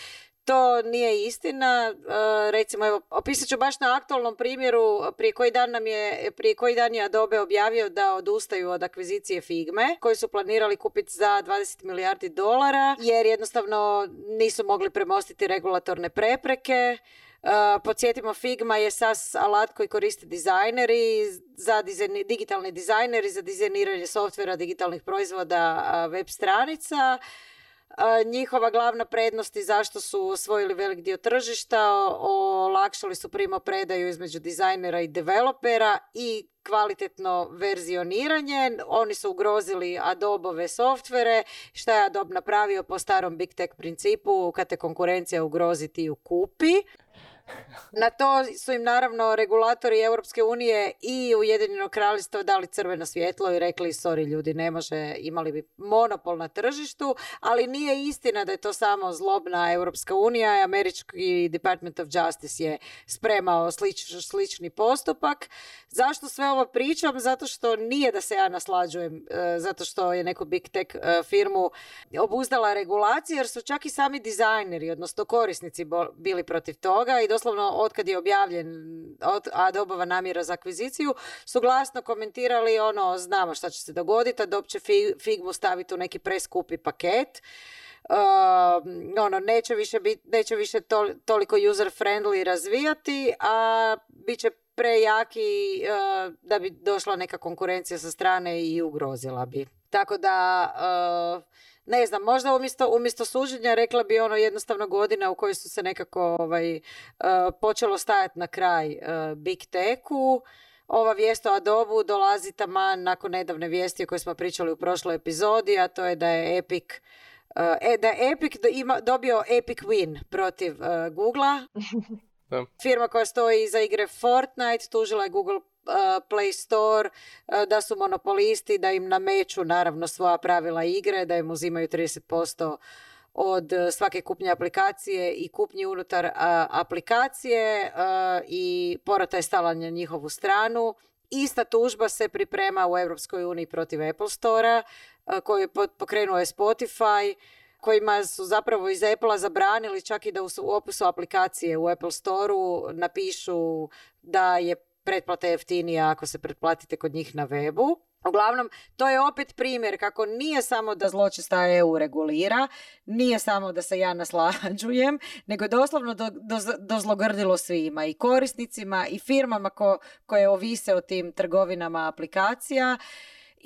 to nije istina. E, recimo, evo, opisat ću baš na aktualnom primjeru. Prije koji dan nam je, prije koji dan je Adobe objavio da odustaju od akvizicije Figme, koju su planirali kupiti za 20 milijardi dolara, jer jednostavno nisu mogli premostiti regulatorne prepreke. Uh, podsjetimo, Figma je SAS alat koji koriste dizajneri, za dizajn, digitalni dizajneri, za dizajniranje softvera, digitalnih proizvoda, web stranica njihova glavna prednost i zašto su osvojili velik dio tržišta, olakšali su primo predaju između dizajnera i developera i kvalitetno verzioniranje. Oni su ugrozili Adobove softvere. Šta je Adobe napravio po starom Big Tech principu? Kad te konkurencija ugrozi ti ju kupi. Na to su im naravno regulatori Europske unije i Ujedinjeno kraljevstvo dali crveno svjetlo i rekli sorry ljudi ne može, imali bi monopol na tržištu, ali nije istina da je to samo zlobna Europska unija i Američki Department of Justice je spremao slič, slični postupak. Zašto sve ovo pričam? Zato što nije da se ja naslađujem, e, zato što je neku big tech e, firmu obuzdala regulacija jer su čak i sami dizajneri, odnosno korisnici bili protiv toga i doslovno otkad je objavljen od Adobova namjera za akviziciju, su glasno komentirali ono, znamo šta će se dogoditi, Adobe će Figmu staviti u neki preskupi paket. Uh, ono, neće više, bit, neće više toliko user friendly razvijati, a bit će prejaki uh, da bi došla neka konkurencija sa strane i ugrozila bi. Tako da, uh, ne znam, možda umjesto, umjesto suđenja rekla bi ono jednostavno godina u kojoj su se nekako ovaj, uh, počelo stajati na kraj uh, Big Techu. Ova vijest o Adobu dolazi taman nakon nedavne vijesti o kojoj smo pričali u prošloj epizodi, a to je da je Epic e, da je Epic ima, dobio Epic Win protiv uh, Googlea. Firma koja stoji iza igre Fortnite tužila je Google Play Store, da su monopolisti, da im nameću naravno svoja pravila igre, da im uzimaju 30% od svake kupnje aplikacije i kupnji unutar aplikacije i porata je stala na njihovu stranu. Ista tužba se priprema u Europskoj uniji protiv Apple Store-a koju pokrenuo je Spotify kojima su zapravo iz Apple-a zabranili čak i da u opisu aplikacije u Apple Store-u napišu da je pretplata jeftinija ako se pretplatite kod njih na webu. Uglavnom, to je opet primjer kako nije samo da zločista EU regulira, nije samo da se ja naslađujem, nego doslovno do, do, dozlogrdilo svima i korisnicima i firmama ko, koje ovise o tim trgovinama aplikacija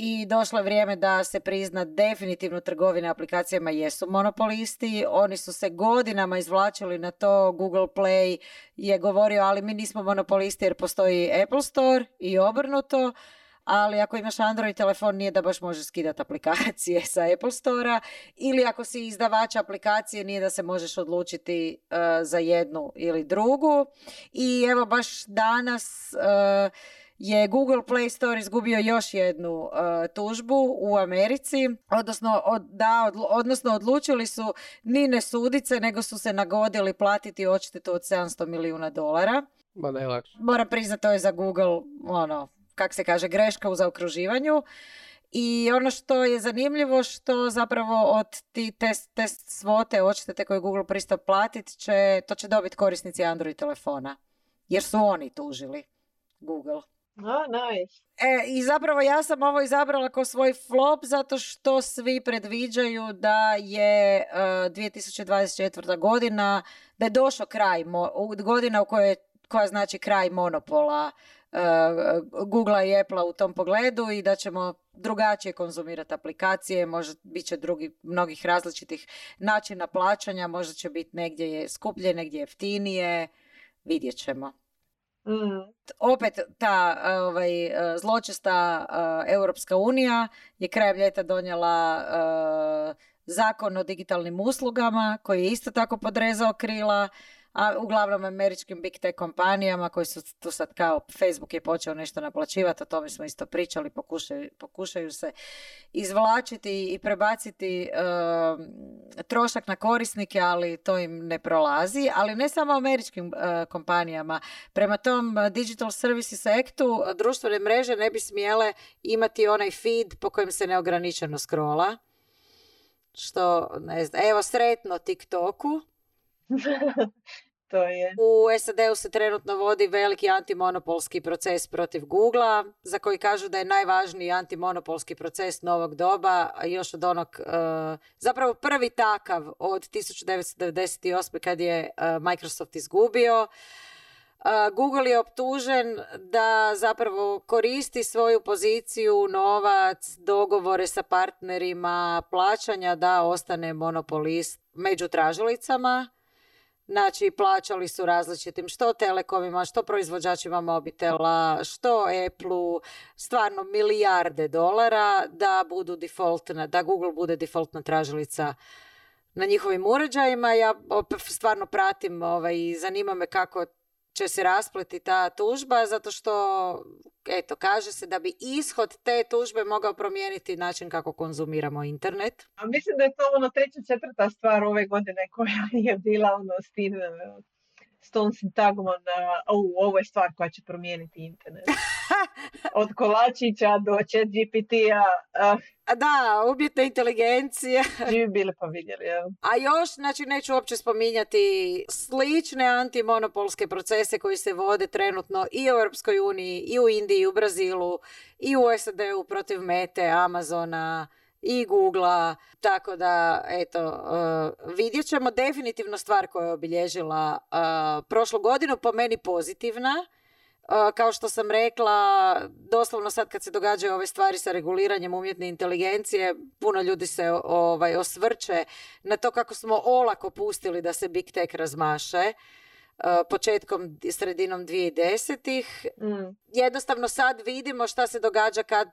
i došlo je vrijeme da se prizna definitivno trgovine aplikacijama jesu monopolisti. Oni su se godinama izvlačili na to. Google Play je govorio ali mi nismo monopolisti jer postoji Apple Store i obrnuto. Ali ako imaš Android telefon nije da baš možeš skidati aplikacije sa Apple Store-a ili ako si izdavač aplikacije nije da se možeš odlučiti uh, za jednu ili drugu. I evo baš danas uh, je Google Play Store izgubio još jednu uh, tužbu u Americi, odnosno, od, da, odnosno odlučili su ni ne sudice, nego su se nagodili platiti odštetu od 700 milijuna dolara. Ba je Moram priznati, to je za Google, ono, kak se kaže, greška u zaokruživanju. I ono što je zanimljivo što zapravo od ti test, test svote odštete koje Google pristao platiti će, to će dobiti korisnici Android telefona. Jer su oni tužili Google. Oh, nice. E, I zapravo ja sam ovo izabrala kao svoj flop zato što svi predviđaju da je uh, e, 2024. godina, da je došao kraj, mo- godina u kojoj koja znači kraj monopola uh, Google i Apple u tom pogledu i da ćemo drugačije konzumirati aplikacije, možda bit će drugi, mnogih različitih načina plaćanja, možda će biti negdje je skuplje, negdje jeftinije, vidjet ćemo. Mm. Opet ta ovaj, zločesta Europska unija je krajem ljeta donijela zakon o digitalnim uslugama koji je isto tako podrezao krila a uglavnom američkim big tech kompanijama koji su tu sad kao Facebook je počeo nešto naplaćivati, o tome smo isto pričali, pokušaju, pokušaju se izvlačiti i prebaciti uh, trošak na korisnike, ali to im ne prolazi, ali ne samo američkim uh, kompanijama. Prema tom Digital Services Actu društvene mreže ne bi smjele imati onaj feed po kojem se neograničeno scrolla. Što, ne znam, evo sretno TikToku, to je. U SAD-u se trenutno vodi veliki antimonopolski proces protiv Googlea, za koji kažu da je najvažniji antimonopolski proces novog doba, još od onog, uh, zapravo prvi takav od 1998. kad je uh, Microsoft izgubio. Uh, Google je optužen da zapravo koristi svoju poziciju, novac, dogovore sa partnerima, plaćanja da ostane monopolist među tražilicama Znači, plaćali su različitim što telekomima, što proizvođačima mobitela, što Apple-u, stvarno milijarde dolara da budu defaultna, da Google bude defaultna tražilica na njihovim uređajima. Ja stvarno pratim ovaj, i zanima me kako će se raspleti ta tužba zato što eto kaže se da bi ishod te tužbe mogao promijeniti način kako konzumiramo internet. A mislim da je to ono treća četvrta stvar ove godine koja je bila ono s tim s tom sintagmom na ovo je stvar koja će promijeniti internet. Od kolačića do chat GPT-a. A da, umjetne inteligencije. Živi bili pa vidjeli, ja. A još, znači neću uopće spominjati slične antimonopolske procese koji se vode trenutno i u Europskoj uniji, i u Indiji, i u Brazilu, i u SAD-u protiv Mete, Amazona, i Google-a, tako da eto, uh, vidjet ćemo definitivno stvar koja je obilježila uh, prošlu godinu, po meni pozitivna, kao što sam rekla, doslovno sad kad se događaju ove stvari sa reguliranjem umjetne inteligencije, puno ljudi se ovaj, osvrće na to kako smo olako pustili da se Big Tech razmaše početkom, sredinom 2010-ih. Mm. Jednostavno sad vidimo šta se događa kad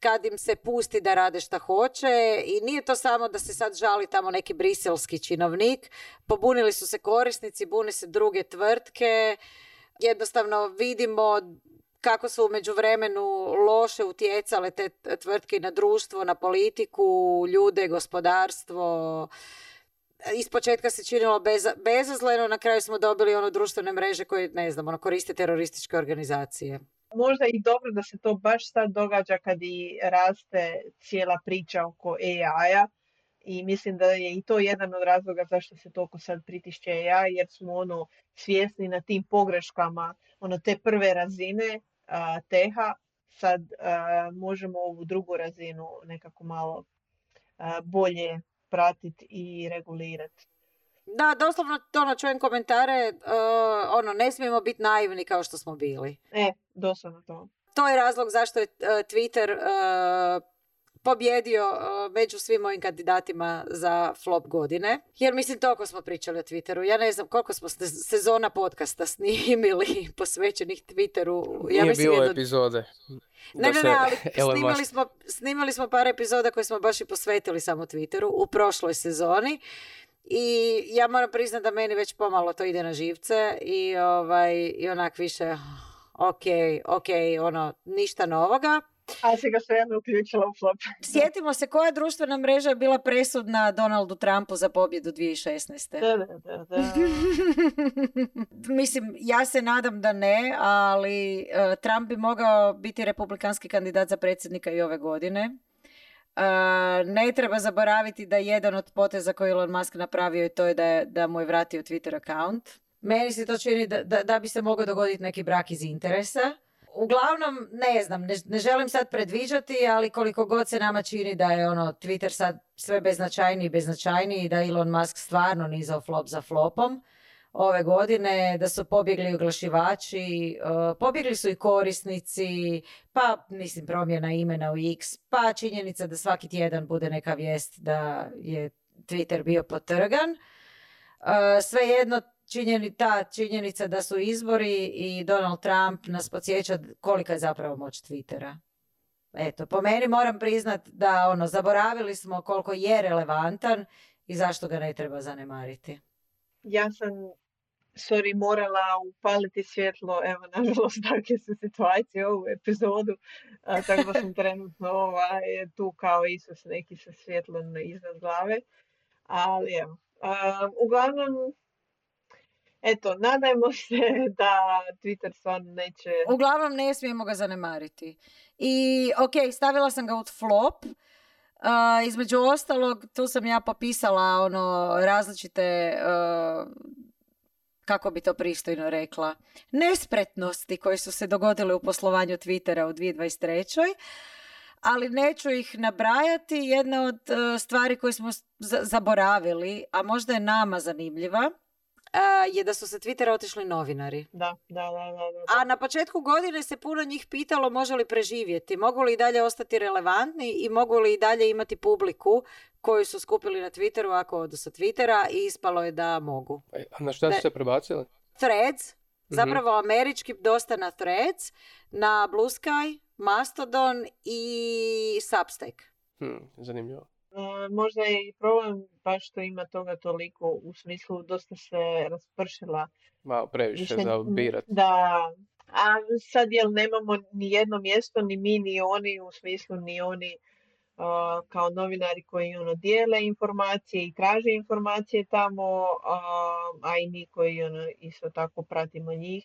kad im se pusti da rade šta hoće i nije to samo da se sad žali tamo neki briselski činovnik, pobunili su se korisnici, bune se druge tvrtke, jednostavno vidimo kako su u međuvremenu loše utjecale te tvrtke na društvo, na politiku, ljude, gospodarstvo. Ispočetka se činilo bezazleno, na kraju smo dobili ono društvene mreže koje, ne znam, ono koriste terorističke organizacije. Možda i dobro da se to baš sad događa kad i raste cijela priča oko AI-a i mislim da je i to jedan od razloga zašto se toliko sad pritišće AI jer smo ono svjesni na tim pogreškama ono te prve razine a, teha sad možemo ovu drugu razinu nekako malo bolje pratiti i regulirati. Da, doslovno ono, čujem komentare, uh, ono, ne smijemo biti naivni kao što smo bili. E, doslovno to. To je razlog zašto je uh, Twitter uh, pobjedio među svim mojim kandidatima za flop godine. Jer mislim, toliko smo pričali o Twitteru. Ja ne znam koliko smo sezona podcasta snimili posvećenih Twitteru. Ja Nije bilo epizode. Ne, ne, ne, ali snimali smo, snimali smo par epizoda koje smo baš i posvetili samo Twitteru u prošloj sezoni. I ja moram priznati da meni već pomalo to ide na živce i, ovaj, i onak više ok, ok, ono, ništa novoga. A si ga svejedno uključila u flop. Sjetimo se koja društvena mreža je bila presudna Donaldu Trumpu za pobjedu 2016. Da, da, da, da. Mislim, ja se nadam da ne, ali uh, Trump bi mogao biti republikanski kandidat za predsjednika i ove godine ne treba zaboraviti da jedan od poteza koji Elon Musk napravio je to je da, da mu je vratio Twitter account. Meni se to čini da, da, da bi se mogao dogoditi neki brak iz interesa. Uglavnom, ne znam, ne, ne, želim sad predviđati, ali koliko god se nama čini da je ono Twitter sad sve beznačajniji i beznačajniji i da Elon Musk stvarno nizao flop za flopom, ove godine, da su pobjegli oglašivači, uh, pobjegli su i korisnici, pa mislim promjena imena u X, pa činjenica da svaki tjedan bude neka vijest da je Twitter bio potrgan. Uh, svejedno činjeni, ta činjenica da su izbori i Donald Trump nas podsjeća kolika je zapravo moć Twittera. Eto, po meni moram priznat da ono, zaboravili smo koliko je relevantan i zašto ga ne treba zanemariti ja sam sorry, morala upaliti svjetlo, evo, nažalost, takve su situacije u ovu epizodu, a, tako da sam trenutno ovaj, tu kao Isus neki sa svjetlom iznad glave, ali evo, uglavnom, eto, nadajmo se da Twitter stvarno neće... Uglavnom ne smijemo ga zanemariti. I, ok, stavila sam ga u flop, Uh, između ostalog, tu sam ja popisala ono različite, uh, kako bi to pristojno rekla, nespretnosti koje su se dogodile u poslovanju Twittera u 2023. Ali neću ih nabrajati. Jedna od uh, stvari koje smo zaboravili, a možda je nama zanimljiva, je da su se Twittera otišli novinari. Da, da, da, da, A na početku godine se puno njih pitalo može li preživjeti, mogu li i dalje ostati relevantni i mogu li i dalje imati publiku koju su skupili na Twitteru ako odu sa Twittera i ispalo je da mogu. E, a na šta su se prebacili? Threads, mhm. zapravo američki dosta na Threads, na Blue Sky, Mastodon i Substack. Hmm, zanimljivo. E, možda je i problem baš što ima toga toliko u smislu dosta se raspršila. Malo previše za birat. Da, a sad jel nemamo ni jedno mjesto, ni mi, ni oni, u smislu ni oni kao novinari koji ono dijele informacije i traže informacije tamo, a i mi koji ono, isto tako pratimo njih.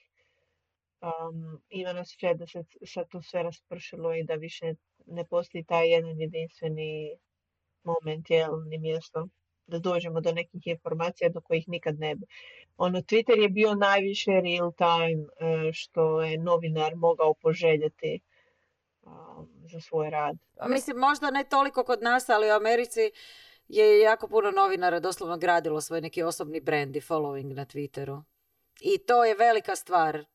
Um, ima nas da se sad to sve raspršilo i da više ne postoji taj jedan jedinstveni moment, jel, ni mjesto da dođemo do nekih informacija do kojih nikad ne bi. Ono, Twitter je bio najviše real time e, što je novinar mogao poželjeti za svoj rad. Mislim, možda ne toliko kod nas, ali u Americi je jako puno novinara doslovno gradilo svoj neki osobni brand i following na Twitteru. I to je velika stvar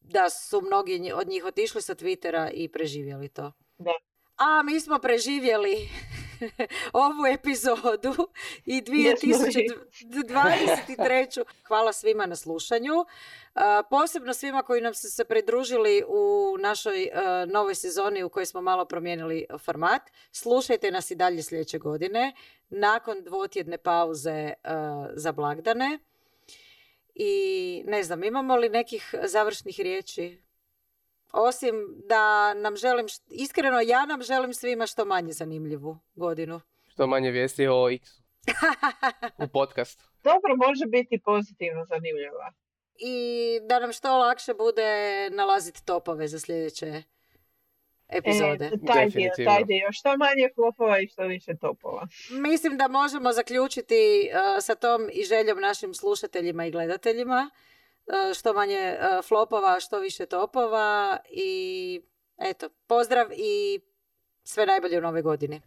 da su mnogi od njih otišli sa Twittera i preživjeli to. Da. A mi smo preživjeli ovu epizodu i 2023. Hvala svima na slušanju. Posebno svima koji nam su se pridružili u našoj novoj sezoni u kojoj smo malo promijenili format. Slušajte nas i dalje sljedeće godine nakon dvotjedne pauze za blagdane. I ne znam, imamo li nekih završnih riječi? Osim da nam želim, iskreno ja nam želim svima što manje zanimljivu godinu. Što manje vijesti o X u podcastu. Dobro, može biti pozitivno zanimljiva. I da nam što lakše bude nalaziti topove za sljedeće epizode. E, taj dio, taj dio. Što manje flopova i što više topova. Mislim da možemo zaključiti uh, sa tom i željom našim slušateljima i gledateljima. Uh, što manje uh, flopova, što više topova i eto, pozdrav i sve najbolje u nove godine.